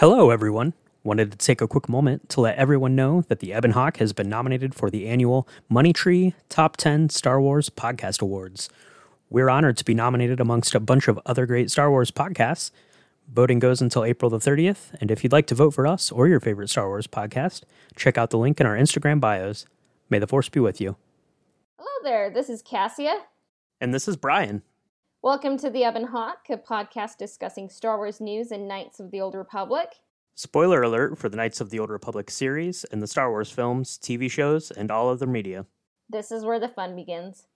Hello, everyone. Wanted to take a quick moment to let everyone know that the Ebon Hawk has been nominated for the annual Money Tree Top 10 Star Wars Podcast Awards. We're honored to be nominated amongst a bunch of other great Star Wars podcasts. Voting goes until April the 30th, and if you'd like to vote for us or your favorite Star Wars podcast, check out the link in our Instagram bios. May the Force be with you. Hello there, this is Cassia. And this is Brian. Welcome to the Ebon Hawk, a podcast discussing Star Wars news and Knights of the Old Republic. Spoiler alert for the Knights of the Old Republic series and the Star Wars films, TV shows, and all other media. This is where the fun begins.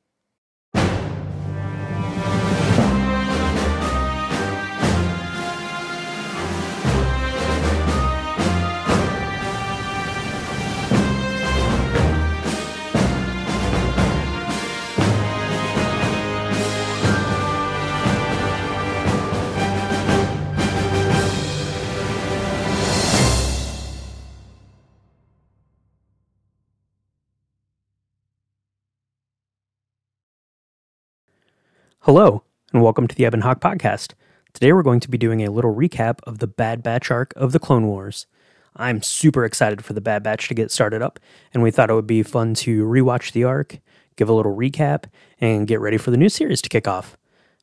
Hello, and welcome to the Ebon Hawk Podcast. Today we're going to be doing a little recap of the Bad Batch arc of the Clone Wars. I'm super excited for the Bad Batch to get started up, and we thought it would be fun to rewatch the arc, give a little recap, and get ready for the new series to kick off.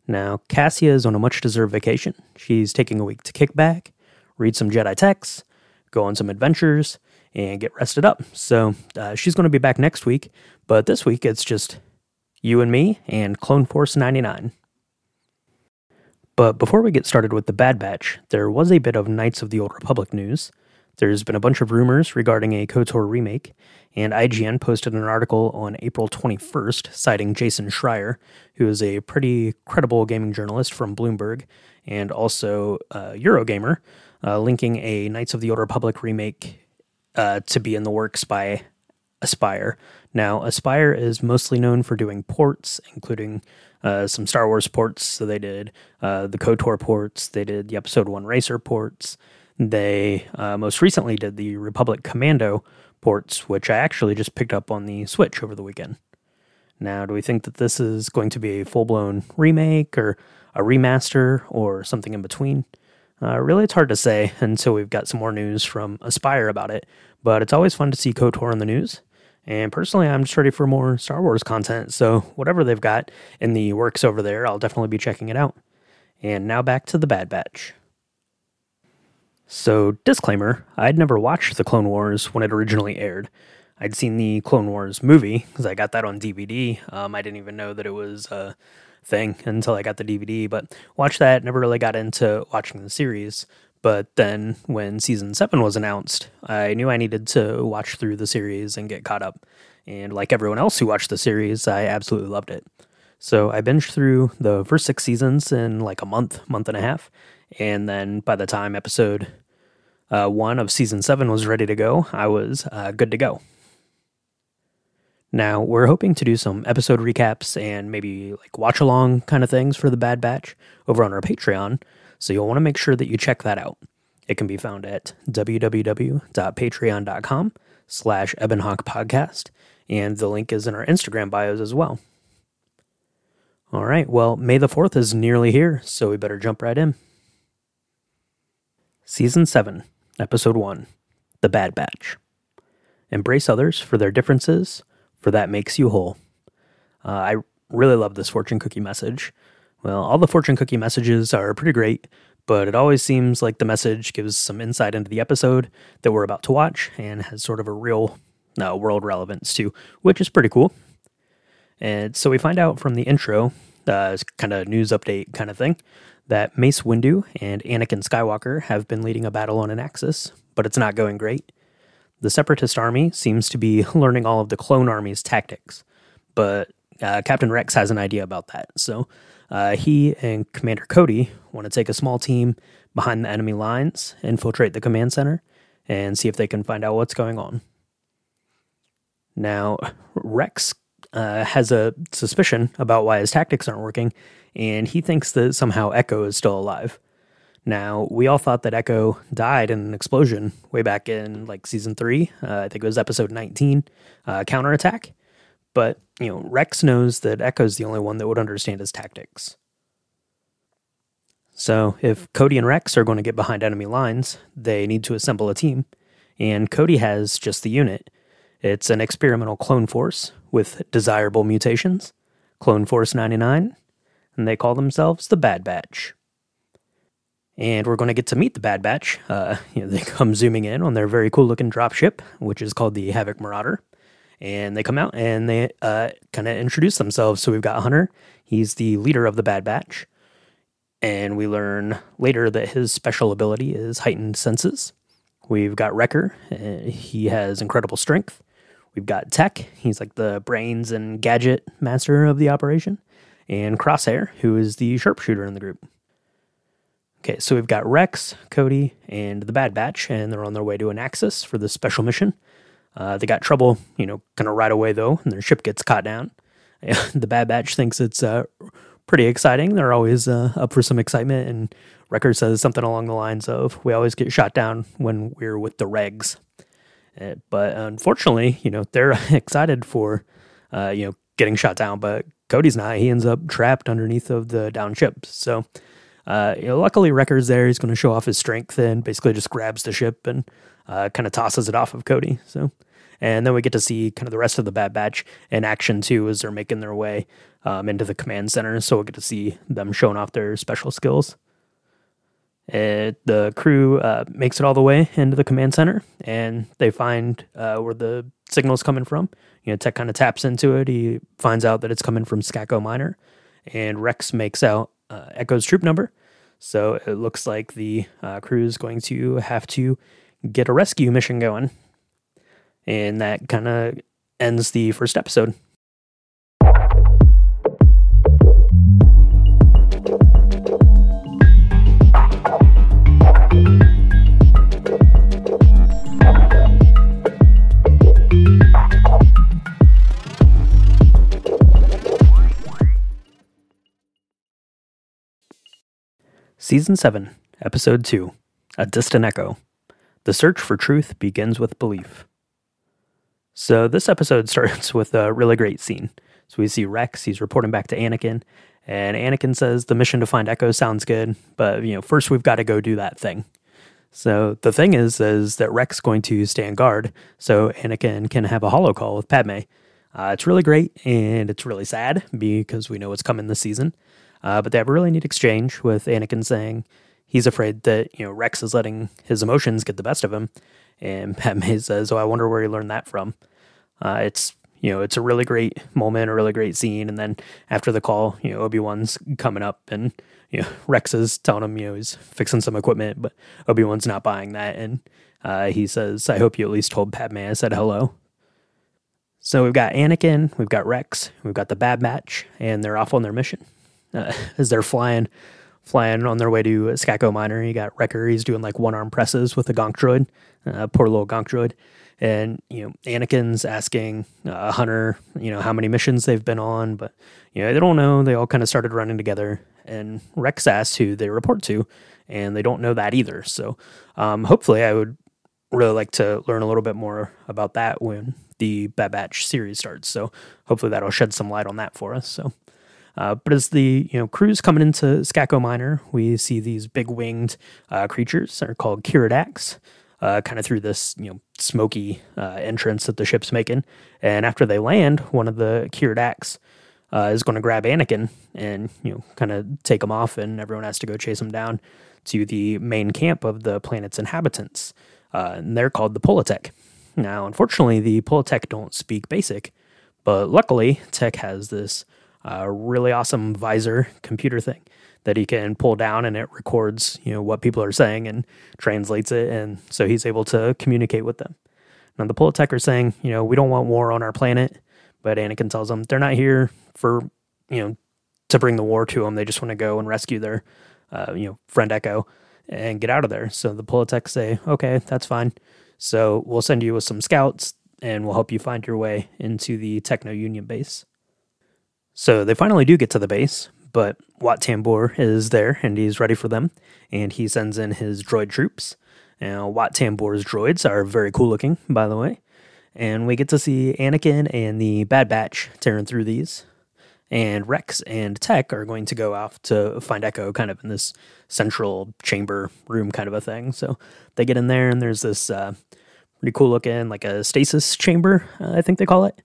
Now, Cassia is on a much deserved vacation. She's taking a week to kick back, read some Jedi texts, go on some adventures, and get rested up. So uh, she's going to be back next week, but this week it's just you and me, and Clone Force 99. But before we get started with the Bad Batch, there was a bit of Knights of the Old Republic news. There's been a bunch of rumors regarding a KOTOR remake, and IGN posted an article on April 21st citing Jason Schreier, who is a pretty credible gaming journalist from Bloomberg and also a Eurogamer, uh, linking a Knights of the Old Republic remake uh, to be in the works by Aspyr. Now, Aspyr is mostly known for doing ports, including uh, some Star Wars ports. So they did uh, the KOTOR ports, they did the Episode 1 Racer ports. They uh, most recently did the Republic Commando ports, which I actually just picked up on the Switch over the weekend. Now, do we think that this is going to be a full blown remake or a remaster or something in between? Uh, really, it's hard to say until we've got some more news from Aspyr about it, but it's always fun to see KOTOR in the news. And personally, I'm just ready for more Star Wars content. So, whatever they've got in the works over there, I'll definitely be checking it out. And now back to the Bad Batch. So, disclaimer I'd never watched The Clone Wars when it originally aired. I'd seen the Clone Wars movie because I got that on DVD. Um, I didn't even know that it was a thing until I got the DVD, but watched that, never really got into watching the series. But then when season seven was announced, I knew I needed to watch through the series and get caught up. And like everyone else who watched the series, I absolutely loved it. So I binged through the first six seasons in like a month, month and a half. And then by the time episode uh, one of season seven was ready to go, I was uh, good to go. Now, we're hoping to do some episode recaps and maybe like watch along kind of things for the Bad Batch over on our Patreon. So you'll want to make sure that you check that out. It can be found at www.patreon.com slash Ebonhawk podcast, and the link is in our Instagram bios as well. All right, well, May the 4th is nearly here, so we better jump right in. Season 7, Episode 1 The Bad Batch. Embrace others for their differences, for that makes you whole. Uh, I really love this fortune cookie message. Well, all the fortune cookie messages are pretty great, but it always seems like the message gives some insight into the episode that we're about to watch and has sort of a real uh, world relevance too, which is pretty cool. And so we find out from the intro, uh, kind of news update kind of thing, that Mace Windu and Anakin Skywalker have been leading a battle on Anaxes, but it's not going great. The Separatist army seems to be learning all of the clone army's tactics, but uh, Captain Rex has an idea about that. So uh, he and Commander Cody want to take a small team behind the enemy lines, infiltrate the command center, and see if they can find out what's going on. Now, Rex uh, has a suspicion about why his tactics aren't working, and he thinks that somehow Echo is still alive. Now, we all thought that Echo died in an explosion way back in like season three. Uh, I think it was episode 19, uh, Counterattack. But, you know, Rex knows that Echo's the only one that would understand his tactics. So, if Cody and Rex are going to get behind enemy lines, they need to assemble a team. And Cody has just the unit. It's an experimental clone force with desirable mutations, Clone Force 99, and they call themselves the Bad Batch. And we're going to get to meet the Bad Batch. Uh, you know, they come zooming in on their very cool looking dropship, which is called the Havoc Marauder. And they come out and they uh, kind of introduce themselves. So we've got Hunter, he's the leader of the Bad Batch. And we learn later that his special ability is heightened senses. We've got Wrecker, uh, he has incredible strength. We've got Tech, he's like the brains and gadget master of the operation. And Crosshair, who is the sharpshooter in the group. Okay, so we've got Rex, Cody, and the Bad Batch, and they're on their way to Anaxes for this special mission. Uh, they got trouble, you know, kind of right away though, and their ship gets caught down. the Bad Batch thinks it's uh, pretty exciting. They're always uh, up for some excitement, and Wrecker says something along the lines of, "We always get shot down when we're with the regs." Uh, but unfortunately, you know, they're excited for, uh, you know, getting shot down, but Cody's not. He ends up trapped underneath of the down ship. So uh, you know, luckily, Wrecker's there. He's going to show off his strength and basically just grabs the ship and uh, kind of tosses it off of Cody. So, and then we get to see kind of the rest of the Bad Batch in action too as they're making their way um, into the command center. So we'll get to see them showing off their special skills. It, the crew uh, makes it all the way into the command center and they find uh, where the signal's coming from. You know, Tech kind of taps into it. He finds out that it's coming from Skako Minor, and Rex makes out uh, Echo's troop number. So it looks like the uh, crew is going to have to get a rescue mission going. And that kind of ends the first episode. Season 7, Episode 2 A Distant Echo. The search for truth begins with belief. So, this episode starts with a really great scene. So, we see Rex, he's reporting back to Anakin, and Anakin says the mission to find Echo sounds good, but, you know, first we've got to go do that thing. So, the thing is, is that Rex going to stand guard so Anakin can have a holo call with Padme. Uh, it's really great, and it's really sad because we know what's coming this season. Uh, but they have a really neat exchange with Anakin saying he's afraid that you know Rex is letting his emotions get the best of him, and Padme says, "Oh, I wonder where he learned that from." Uh, it's you know it's a really great moment, a really great scene, and then after the call, you know Obi Wan's coming up and you know Rex is telling him you know he's fixing some equipment, but Obi Wan's not buying that, and uh, he says, "I hope you at least told Padme I said hello." So we've got Anakin, we've got Rex, we've got the Bad Batch, and they're off on their mission uh, as they're flying flying on their way to Skako Minor. You got Wrecker. He's doing like one arm presses with a gonk droid, uh, poor little gonk droid. And you know, Anakin's asking uh, Hunter, you know, how many missions they've been on, but you know, they don't know. They all kind of started running together. And Rex asks who they report to, and they don't know that either. So, um, hopefully, I would really like to learn a little bit more about that when the Bad Batch series starts. So, hopefully, that'll shed some light on that for us. So. Uh, but as the you know crew's coming into Skako Minor, we see these big winged uh, creatures that are called Keeradaks, uh, kind of through this you know smoky uh, entrance that the ship's making. And after they land, one of the Keeradaks uh, is going to grab Anakin and you know kind of take him off, and everyone has to go chase him down to the main camp of the planet's inhabitants. Uh, and they're called the Poletec. Now, unfortunately, the Poletec don't speak Basic, but luckily, Tech has this a really awesome visor computer thing that he can pull down and it records, you know, what people are saying and translates it. And so he's able to communicate with them. Now the Poletec are saying, you know, we don't want war on our planet, but Anakin tells them they're not here for, you know, to bring the war to them. They just want to go and rescue their, uh, you know, friend Echo and get out of there. So the Poletec say, okay, that's fine. So we'll send you with some scouts and we'll help you find your way into the Techno Union base. So they finally do get to the base, but Wat Tambor is there and he's ready for them, and he sends in his droid troops. Now, Wat Tambor's droids are very cool looking, by the way, and we get to see Anakin and the Bad Batch tearing through these. and Rex and Tech are going to go off to find Echo kind of in this central chamber room kind of a thing. So they get in there and there's this uh, pretty cool looking like a stasis chamber, uh, I think they call it.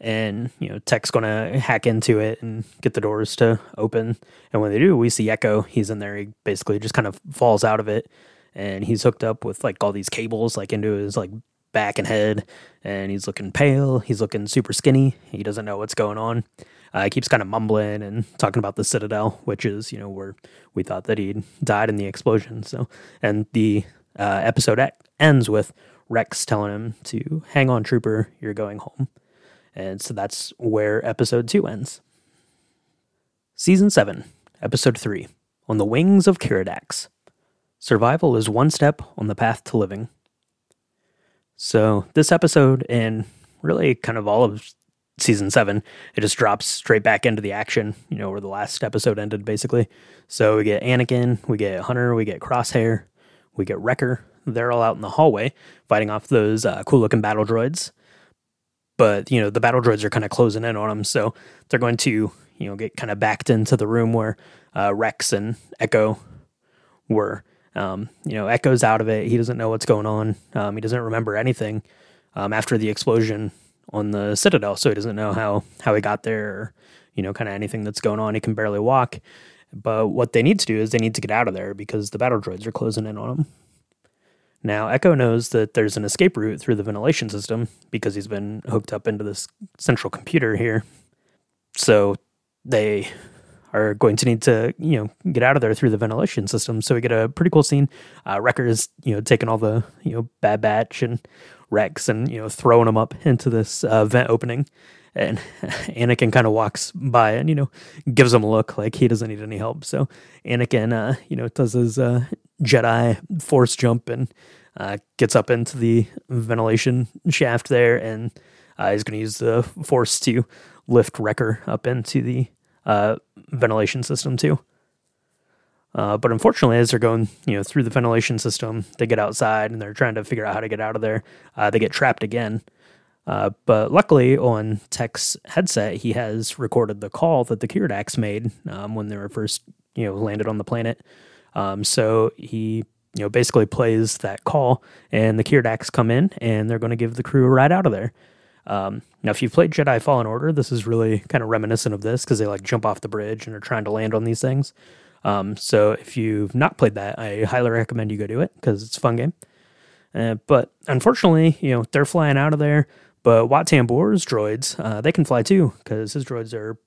And you know, Tech's gonna hack into it and get the doors to open. And when they do, we see Echo. He's in there. He basically just kind of falls out of it, and he's hooked up with like all these cables like into his like back and head. And he's looking pale. He's looking super skinny. He doesn't know what's going on. Uh, he keeps kind of mumbling and talking about the Citadel, which is you know where we thought that he'd died in the explosion. So, and the uh, episode ends with Rex telling him to hang on, Trooper, you're going home. And so that's where episode two ends. Season seven, episode three, on the wings of Keeradaks. Survival is one step on the path to living. So this episode and really kind of all of season seven, it just drops straight back into the action, you know, where the last episode ended, basically. So we get Anakin, we get Hunter, we get Crosshair, we get Wrecker. They're all out in the hallway fighting off those uh, cool looking battle droids. But, you know, the battle droids are kind of closing in on them. So they're going to, you know, get kind of backed into the room where uh, Rex and Echo were. Um, you know, Echo's out of it. He doesn't know what's going on. Um, he doesn't remember anything um, after the explosion on the Citadel, so he doesn't know how how he got there, or you know, kind of anything that's going on. He can barely walk. But what they need to do is they need to get out of there because the battle droids are closing in on him. Now, Echo knows that there's an escape route through the ventilation system because he's been hooked up into this central computer here. So they are going to need to, you know, get out of there through the ventilation system. So we get a pretty cool scene. Uh, Wrecker is, you know, taking all the, you know, Bad Batch and Rex and, you know, throwing them up into this uh, vent opening. And Anakin kind of walks by and, you know, gives him a look like he doesn't need any help. So Anakin, uh, you know, does his uh, Jedi force jump and uh, gets up into the ventilation shaft there. And uh, he's going to use the force to lift Wrecker up into the uh, ventilation system too. Uh, but unfortunately, as they're going, you know, through the ventilation system, they get outside and they're trying to figure out how to get out of there. Uh, they get trapped again. Uh, but luckily, on Tech's headset, he has recorded the call that the Keeradaks made um, when they were first, you know, landed on the planet. Um, so he, you know, basically plays that call, and the Keeradaks come in, and they're going to give the crew a ride out of there. Um, now, if you've played Jedi Fallen Order, this is really kind of reminiscent of this because they like jump off the bridge and are trying to land on these things. Um, so if you've not played that, I highly recommend you go do it because it's a fun game. Uh, but unfortunately, you know, they're flying out of there. But Wat Tambor's droids, uh, they can fly too because his droids are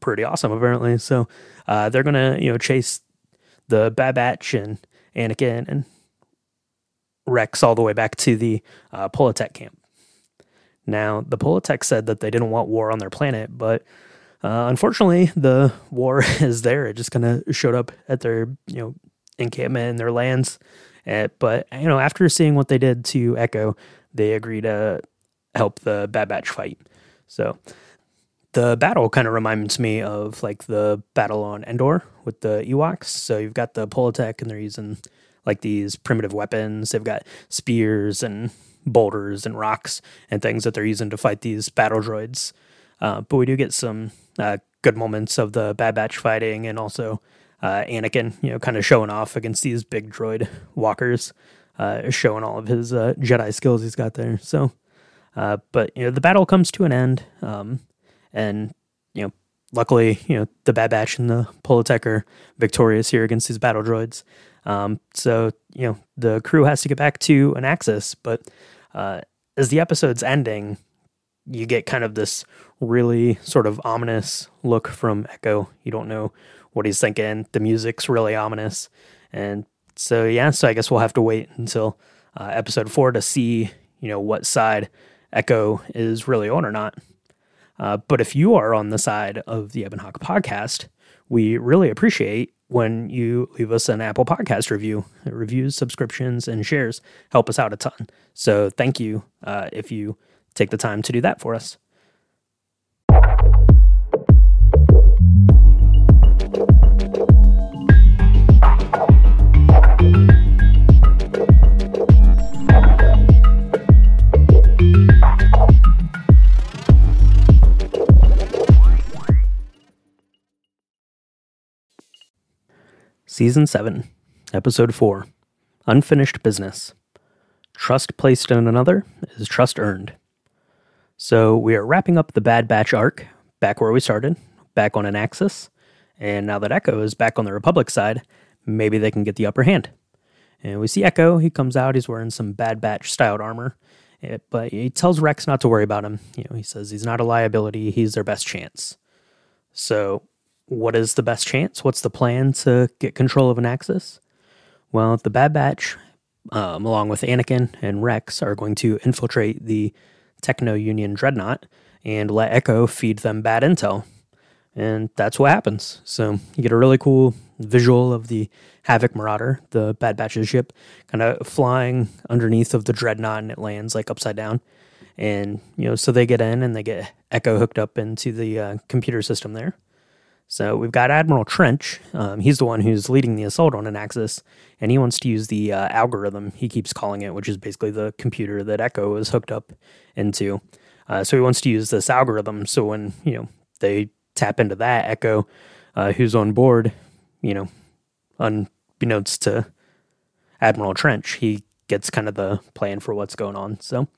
pretty awesome apparently. So uh, they're gonna, you know, chase the Bad Batch and Anakin and Rex all the way back to the uh, Poletec camp. Now, the Poletec said that they didn't want war on their planet, but uh, unfortunately, the war is there. It just kind of showed up at their, you know, encampment and their lands. Uh, but you know, after seeing what they did to Echo, they agreed to help the Bad Batch fight. So the battle kind of reminds me of like the battle on Endor with the Ewoks. So you've got the Poletec, and they're using like these primitive weapons. They've got spears and boulders and rocks and things that they're using to fight these battle droids. Uh, but we do get some uh, good moments of the Bad Batch fighting and also uh, Anakin, you know, kind of showing off against these big droid walkers, uh, showing all of his uh, Jedi skills he's got there. So, uh, but you know, the battle comes to an end, um, and you know, luckily, you know, the Bad Batch and the Poletec are victorious here against these battle droids. Um, so you know, the crew has to get back to Anaxes, but uh, as the episode's ending, you get kind of this really sort of ominous look from Echo. You don't know what he's thinking. The music's really ominous. And so, yeah, so I guess we'll have to wait until uh, episode four to see, you know, what side Echo is really on or not. Uh, but if you are on the side of the Ebon Hawk podcast, we really appreciate when you leave us an Apple Podcast review. Reviews, subscriptions, and shares help us out a ton. So thank you uh, if you take the time to do that for us. Season 7, Episode 4 Unfinished Business. Trust placed in another is trust earned. So we are wrapping up the Bad Batch arc, back where we started, back on Anaxes, and now that Echo is back on the Republic side, maybe they can get the upper hand. And we see Echo, he comes out, he's wearing some Bad Batch styled armor, eh, but he tells Rex not to worry about him. You know, he says he's not a liability, he's their best chance. So what is the best chance? What's the plan to get control of Anaxes? Well, the Bad Batch, um, along with Anakin and Rex, are going to infiltrate the Techno Union Dreadnought and let Echo feed them bad intel. And that's what happens. So you get a really cool visual of the Havoc Marauder, the Bad Batch's ship, kind of flying underneath of the Dreadnought and it lands like upside down. And, you know, so they get in and they get Echo hooked up into the uh, computer system there. So we've got Admiral Trench. Um, he's the one who's leading the assault on Anaxes, and he wants to use the uh, algorithm, he keeps calling it, which is basically the computer that Echo is hooked up into. Uh, so he wants to use this algorithm. So when, you know, they tap into that, Echo, uh, who's on board, you know, unbeknownst to Admiral Trench, he gets kind of the plan for what's going on. So,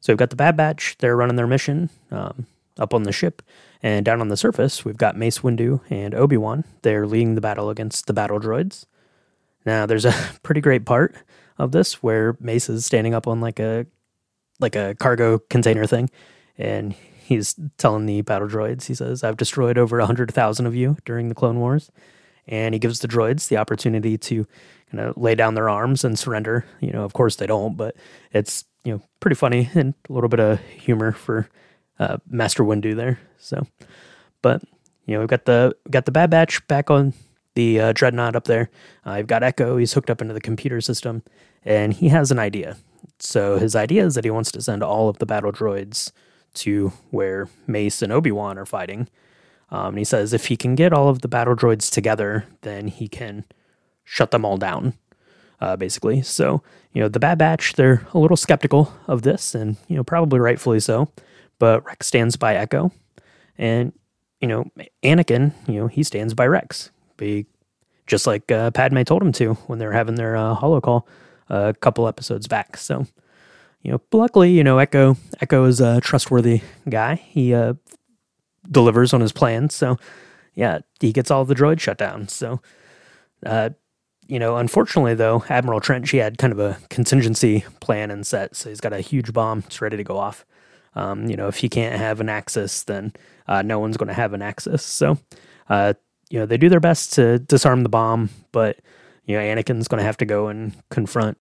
so we've got the Bad Batch. They're running their mission um, up on the ship. And down on the surface, we've got Mace Windu and Obi Wan. They're leading the battle against the battle droids. Now, there's a pretty great part of this where Mace is standing up on like a like a cargo container thing, and he's telling the battle droids. He says, "I've destroyed over hundred thousand of you during the Clone Wars," and he gives the droids the opportunity to kind of lay down their arms and surrender. You know, of course they don't, but it's you know pretty funny and a little bit of humor for uh, Master Windu there. So, but you know, we've got the got the Bad Batch back on the uh, Dreadnought up there. Uh, have got Echo. He's hooked up into the computer system, and he has an idea. So his idea is that he wants to send all of the battle droids to where Mace and Obi Wan are fighting. Um, and he says if he can get all of the battle droids together, then he can shut them all down. Uh, basically, so you know the Bad Batch they're a little skeptical of this, and you know probably rightfully so. But Rex stands by Echo, and you know Anakin, you know he stands by Rex, just like uh, Padme told him to when they were having their uh, holocall uh, a couple episodes back. So you know, luckily, you know Echo Echo is a trustworthy guy. He uh, delivers on his plans. So yeah, he gets all the droids shut down. So uh, you know, unfortunately though, Admiral Trench he had kind of a contingency plan and set. So he's got a huge bomb. It's ready to go off. Um, you know, if you can't have Anaxes, then uh, no one's going to have Anaxes. So, uh, you know, they do their best to disarm the bomb, but you know, Anakin's going to have to go and confront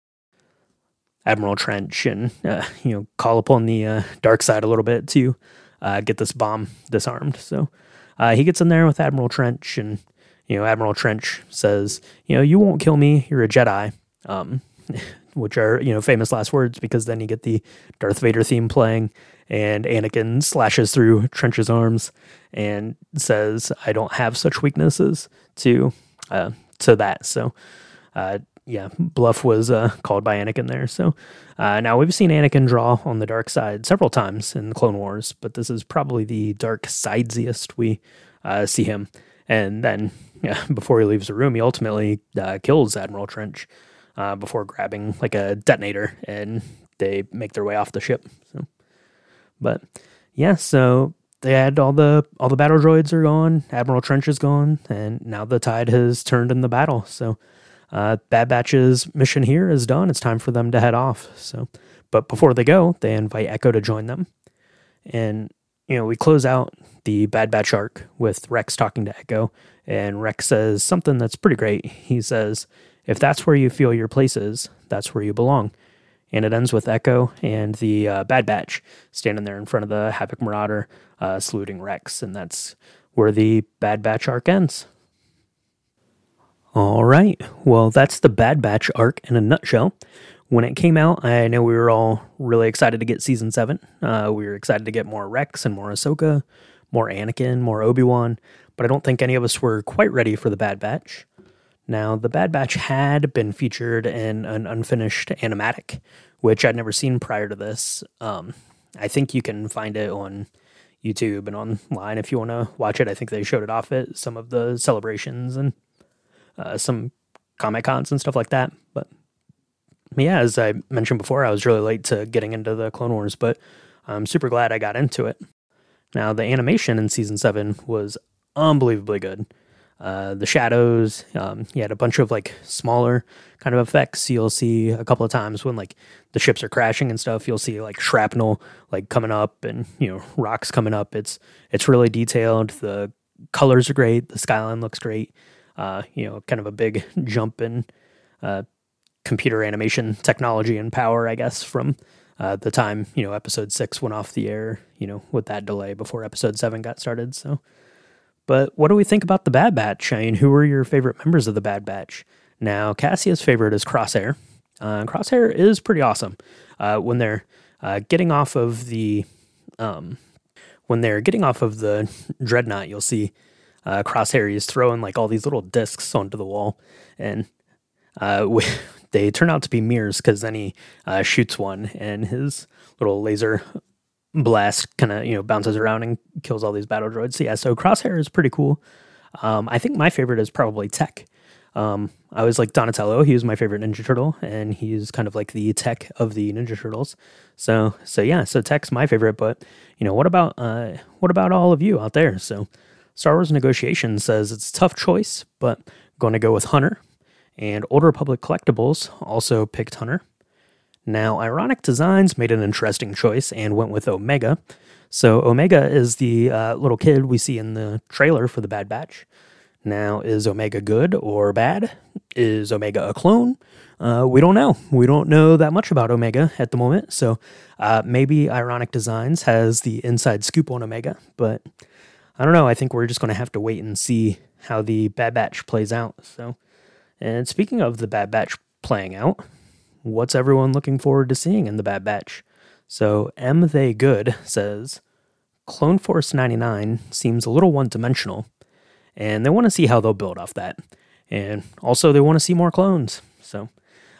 Admiral Trench and uh, you know call upon the uh, dark side a little bit to uh, get this bomb disarmed. So uh, he gets in there with Admiral Trench, and you know, Admiral Trench says, you know, you won't kill me. You're a Jedi. Um, which are you know famous last words because then you get the Darth Vader theme playing, and Anakin slashes through Trench's arms and says, "I don't have such weaknesses." To uh, to that, so uh, yeah, bluff was uh, called by Anakin there. So uh, now we've seen Anakin draw on the dark side several times in the Clone Wars, but this is probably the dark sidesiest we uh, see him. And then, yeah, before he leaves the room, he ultimately uh, kills Admiral Trench uh, before grabbing like a detonator, and they make their way off the ship. But yeah, so they had all the all the battle droids are gone, Admiral Trench is gone, and now the tide has turned in the battle. So, uh, Bad Batch's mission here is done. It's time for them to head off. So, but before they go, they invite Echo to join them, and you know we close out the Bad Batch arc with Rex talking to Echo, and Rex says something that's pretty great. He says, "If that's where you feel your place is, that's where you belong." And it ends with Echo and the uh, Bad Batch standing there in front of the Havoc Marauder, uh, saluting Rex, and that's where the Bad Batch arc ends. All right, well, that's the Bad Batch arc in a nutshell. When it came out, I know we were all really excited to get season seven. Uh, we were excited to get more Rex and more Ahsoka, more Anakin, more Obi Wan, but I don't think any of us were quite ready for the Bad Batch. Now, the Bad Batch had been featured in an unfinished animatic, which I'd never seen prior to this. Um, I think you can find it on YouTube and online if you want to watch it. I think they showed it off at some of the celebrations and uh, some comic cons and stuff like that. But yeah, as I mentioned before, I was really late to getting into the Clone Wars, but I'm super glad I got into it. Now, the animation in season seven was unbelievably good. Uh, the shadows, um, you had a bunch of like smaller kind of effects. You'll see a couple of times when like the ships are crashing and stuff. You'll see like shrapnel like coming up and you know rocks coming up. It's it's really detailed. The colors are great. The skyline looks great. Uh, you know, kind of a big jump in uh, computer animation technology and power, I guess, from uh, the time you know episode six went off the air. You know, with that delay before episode seven got started. So, but what do we think about the Bad Batch? I mean, who are your favorite members of the Bad Batch? Now, Cassia's favorite is Crosshair. Uh, Crosshair is pretty awesome uh, when they're uh, getting off of the um, when they're getting off of the dreadnought. You'll see uh, Crosshair is throwing like all these little discs onto the wall, and uh, they turn out to be mirrors because then he uh, shoots one, and his little laser blast kind of you know bounces around and kills all these battle droids. So, yeah, so Crosshair is pretty cool. Um, I think my favorite is probably Tech. Um, I was like Donatello. He was my favorite Ninja Turtle, and he's kind of like the Tech of the Ninja Turtles. So, so yeah, so Tech's my favorite. But you know, what about uh, what about all of you out there? So, Star Wars Negotiation says it's a tough choice, but going to go with Hunter. And Old Republic Collectibles also picked Hunter. Now, Ironic Designs made an interesting choice and went with Omega. So, Omega is the uh, little kid we see in the trailer for the Bad Batch. Now, is Omega good or bad? Is Omega a clone? Uh, we don't know. We don't know that much about Omega at the moment. So, uh, maybe Ironic Designs has the inside scoop on Omega, but I don't know. I think we're just going to have to wait and see how the Bad Batch plays out. So, and speaking of the Bad Batch playing out, what's everyone looking forward to seeing in the Bad Batch? So, M They Good says Clone Force 99 seems a little one dimensional, and they want to see how they'll build off that. And also, they want to see more clones. So,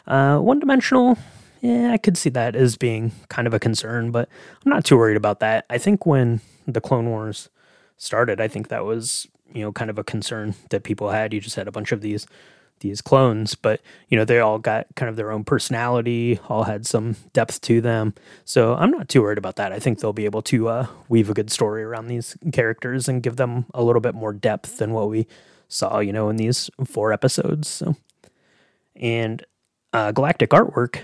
uh, one dimensional, yeah, I could see that as being kind of a concern, but I'm not too worried about that. I think when the Clone Wars started, I think that was, you know, kind of a concern that people had. You just had a bunch of these these clones, but you know, they all got kind of their own personality, all had some depth to them. So I'm not too worried about that. I think they'll be able to uh, weave a good story around these characters and give them a little bit more depth than what we saw, you know, in these four episodes. So, and uh, Galactic Artwork,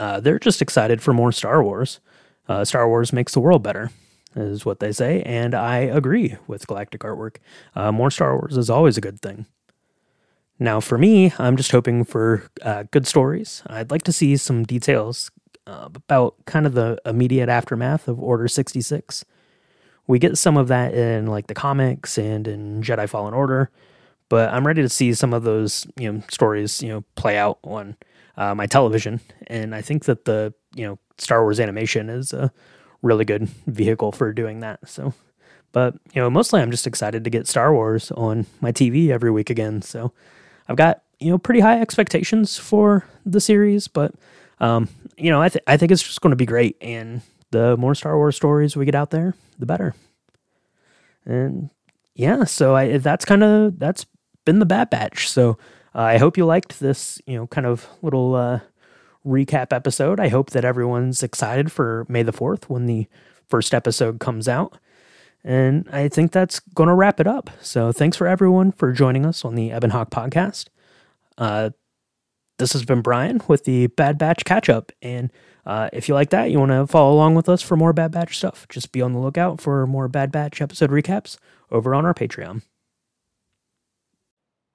uh, they're just excited for more Star Wars. Uh, Star Wars makes the world better, is what they say, and I agree with Galactic Artwork. Uh, more Star Wars is always a good thing. Now, for me, I'm just hoping for uh, good stories. I'd like to see some details uh, about kind of the immediate aftermath of Order 66. We get some of that in like the comics and in Jedi Fallen Order, but I'm ready to see some of those you know stories you know play out on uh, my television. And I think that the you know Star Wars animation is a really good vehicle for doing that. So, but you know, mostly I'm just excited to get Star Wars on my TV every week again. So. I've got you know pretty high expectations for the series, but um, you know I th- I think it's just going to be great, and the more Star Wars stories we get out there, the better. And yeah, so I that's kind of that's been the Bad Batch. So uh, I hope you liked this you know kind of little uh, recap episode. I hope that everyone's excited for May the Fourth when the first episode comes out. And I think that's going to wrap it up. So thanks for everyone for joining us on the Ebon Hawk podcast. Uh, this has been Brian with the Bad Batch catch up. And uh, if you like that, you want to follow along with us for more Bad Batch stuff, just be on the lookout for more Bad Batch episode recaps over on our Patreon.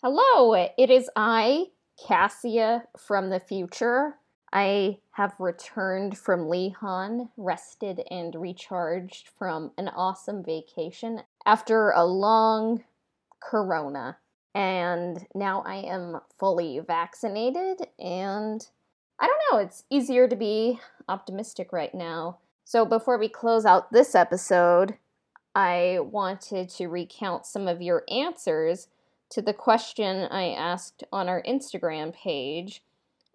Hello, it is I, Cassia from the future. I have returned from Lehon, rested and recharged from an awesome vacation after a long corona. And now I am fully vaccinated, and I don't know, it's easier to be optimistic right now. So, before we close out this episode, I wanted to recount some of your answers to the question I asked on our Instagram page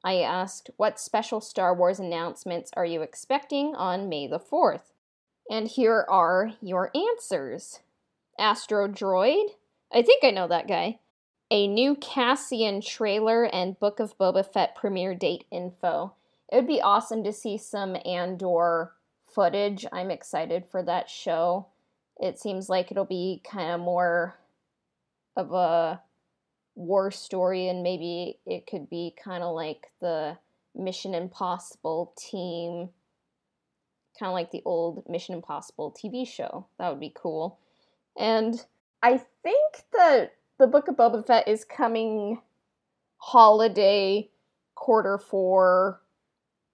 I asked, What special Star Wars announcements are you expecting on May the 4th? And here are your answers Astro Droid. I think I know that guy. a new Cassian trailer and Book of Boba Fett premiere date info. It would be awesome to see some Andor footage. I'm excited for that show. It seems like it'll be kind of more of a war story, and maybe it could be kind of like the Mission Impossible team, kind of like the old Mission Impossible TV show. That would be cool. And I think that the Book of Boba Fett is coming holiday quarter four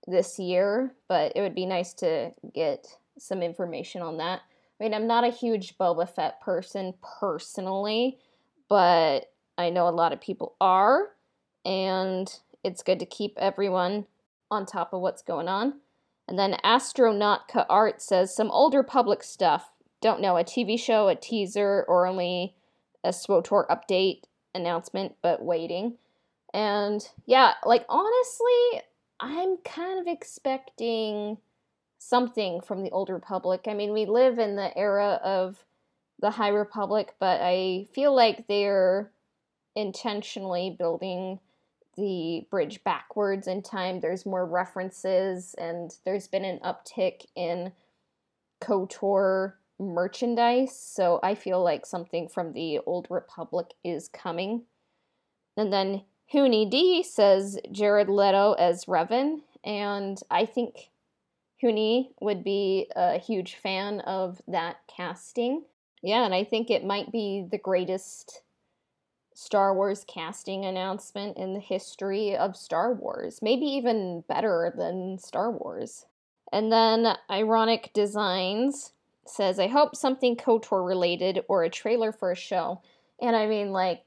this year, but it would be nice to get some information on that. I mean, I'm not a huge Boba Fett person personally, but I know a lot of people are, and it's good to keep everyone on top of what's going on. And then Astronautica Art says some Old Republic stuff. Don't know, a TV show, a teaser, or only a SWTOR update announcement, but waiting. And yeah, like honestly, I'm kind of expecting something from the Old Republic. I mean, we live in the era of the High Republic, but I feel like they're intentionally building the bridge backwards in time. There's more references, and there's been an uptick in KOTOR merchandise. So I feel like something from the Old Republic is coming. And then Hooney D says Jared Leto as Revan, and I think Hooney would be a huge fan of that casting. Yeah, and I think it might be the greatest Star Wars casting announcement in the history of Star Wars. Maybe even better than Star Wars. And then Ironic Designs says, I hope something KOTOR related or a trailer for a show. And I mean, like,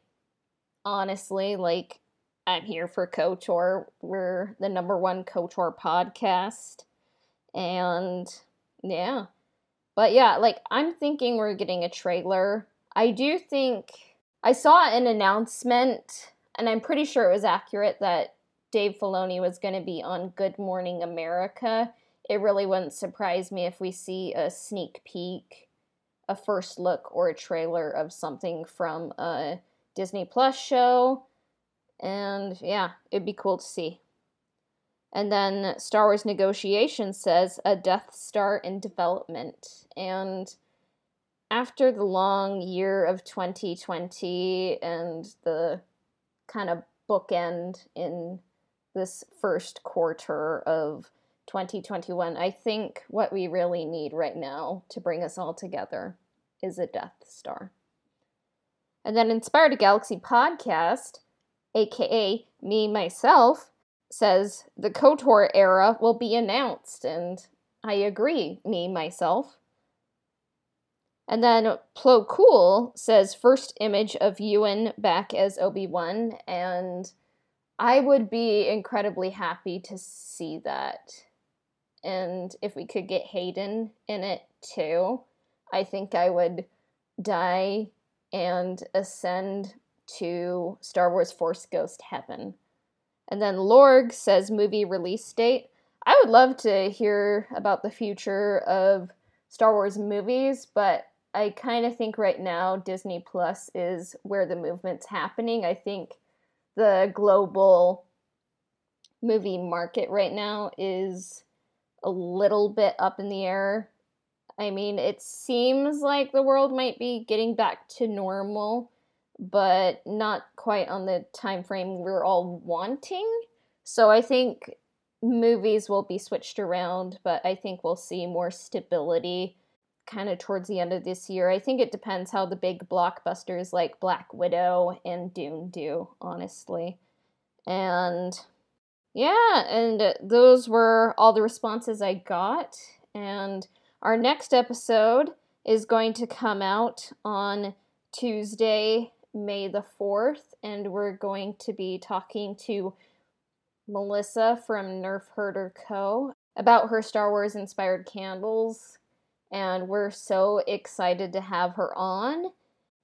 honestly, like, I'm here for KOTOR. We're the number one KOTOR podcast. And yeah. But yeah, like, I'm thinking we're getting a trailer. I do think I saw an announcement, and I'm pretty sure it was accurate that Dave Filoni was going to be on Good Morning America it really wouldn't surprise me if we see a sneak peek, a first look, or a trailer of something from a Disney Plus show. And yeah, it'd be cool to see. And then Star Wars Negotiation says a Death Star in development. And after the long year of 2020 and the kind of bookend in this first quarter of 2021. I think what we really need right now to bring us all together is a Death Star. And then Inspired a Galaxy podcast, aka me myself, says the KOTOR era will be announced, and I agree, me myself. And then Plo Cool says first image of Ewan back as Obi Wan, and I would be incredibly happy to see that and if we could get Hayden in it too, I think I would die and ascend to Star Wars Force Ghost Heaven. And then Lorg says movie release date. I would love to hear about the future of Star Wars movies, but I kind of think right now Disney Plus is where the movement's happening. I think the global movie market right now is a little bit up in the air. I mean, it seems like the world might be getting back to normal, but not quite on the time frame we're all wanting. So I think movies will be switched around, but I think we'll see more stability kind of towards the end of this year. I think it depends how the big blockbusters like Black Widow and Dune do, honestly. And yeah, and uh, those were all the responses I got. And our next episode is going to come out on Tuesday, May the 4th, and we're going to be talking to Melissa from Nerf Herder Co. about her Star Wars inspired candles. And we're so excited to have her on.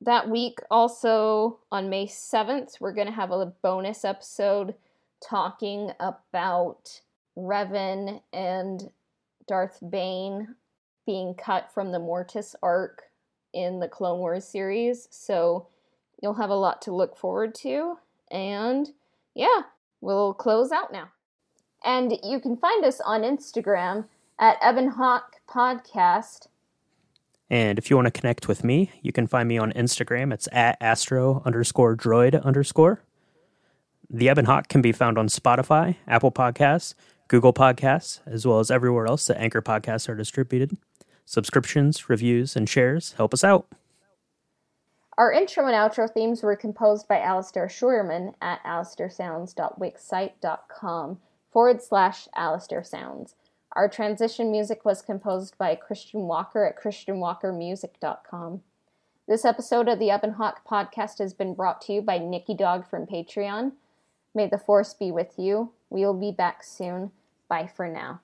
That week, also on May 7th, we're going to have a bonus episode talking about Revan and Darth Bane being cut from the Mortis arc in the Clone Wars series. So You'll have a lot to look forward to. And yeah, we'll close out now. And you can find us on Instagram at Ebon Hawk Podcast. And if you want to connect with me, you can find me on Instagram. It's at astro underscore droid underscore. The Ebon Hawk can be found on Spotify, Apple Podcasts, Google Podcasts, as well as everywhere else that Anchor Podcasts are distributed. Subscriptions, reviews, and shares help us out. Our intro and outro themes were composed by Alistair Schuerman at alistairsounds.wixsite.com forward slash Alistair Sounds. Our transition music was composed by Christian Walker at ChristianWalkerMusic.com. This episode of the Ebon Hawk podcast has been brought to you by Nikki Dog from Patreon. May the force be with you. We will be back soon. Bye for now.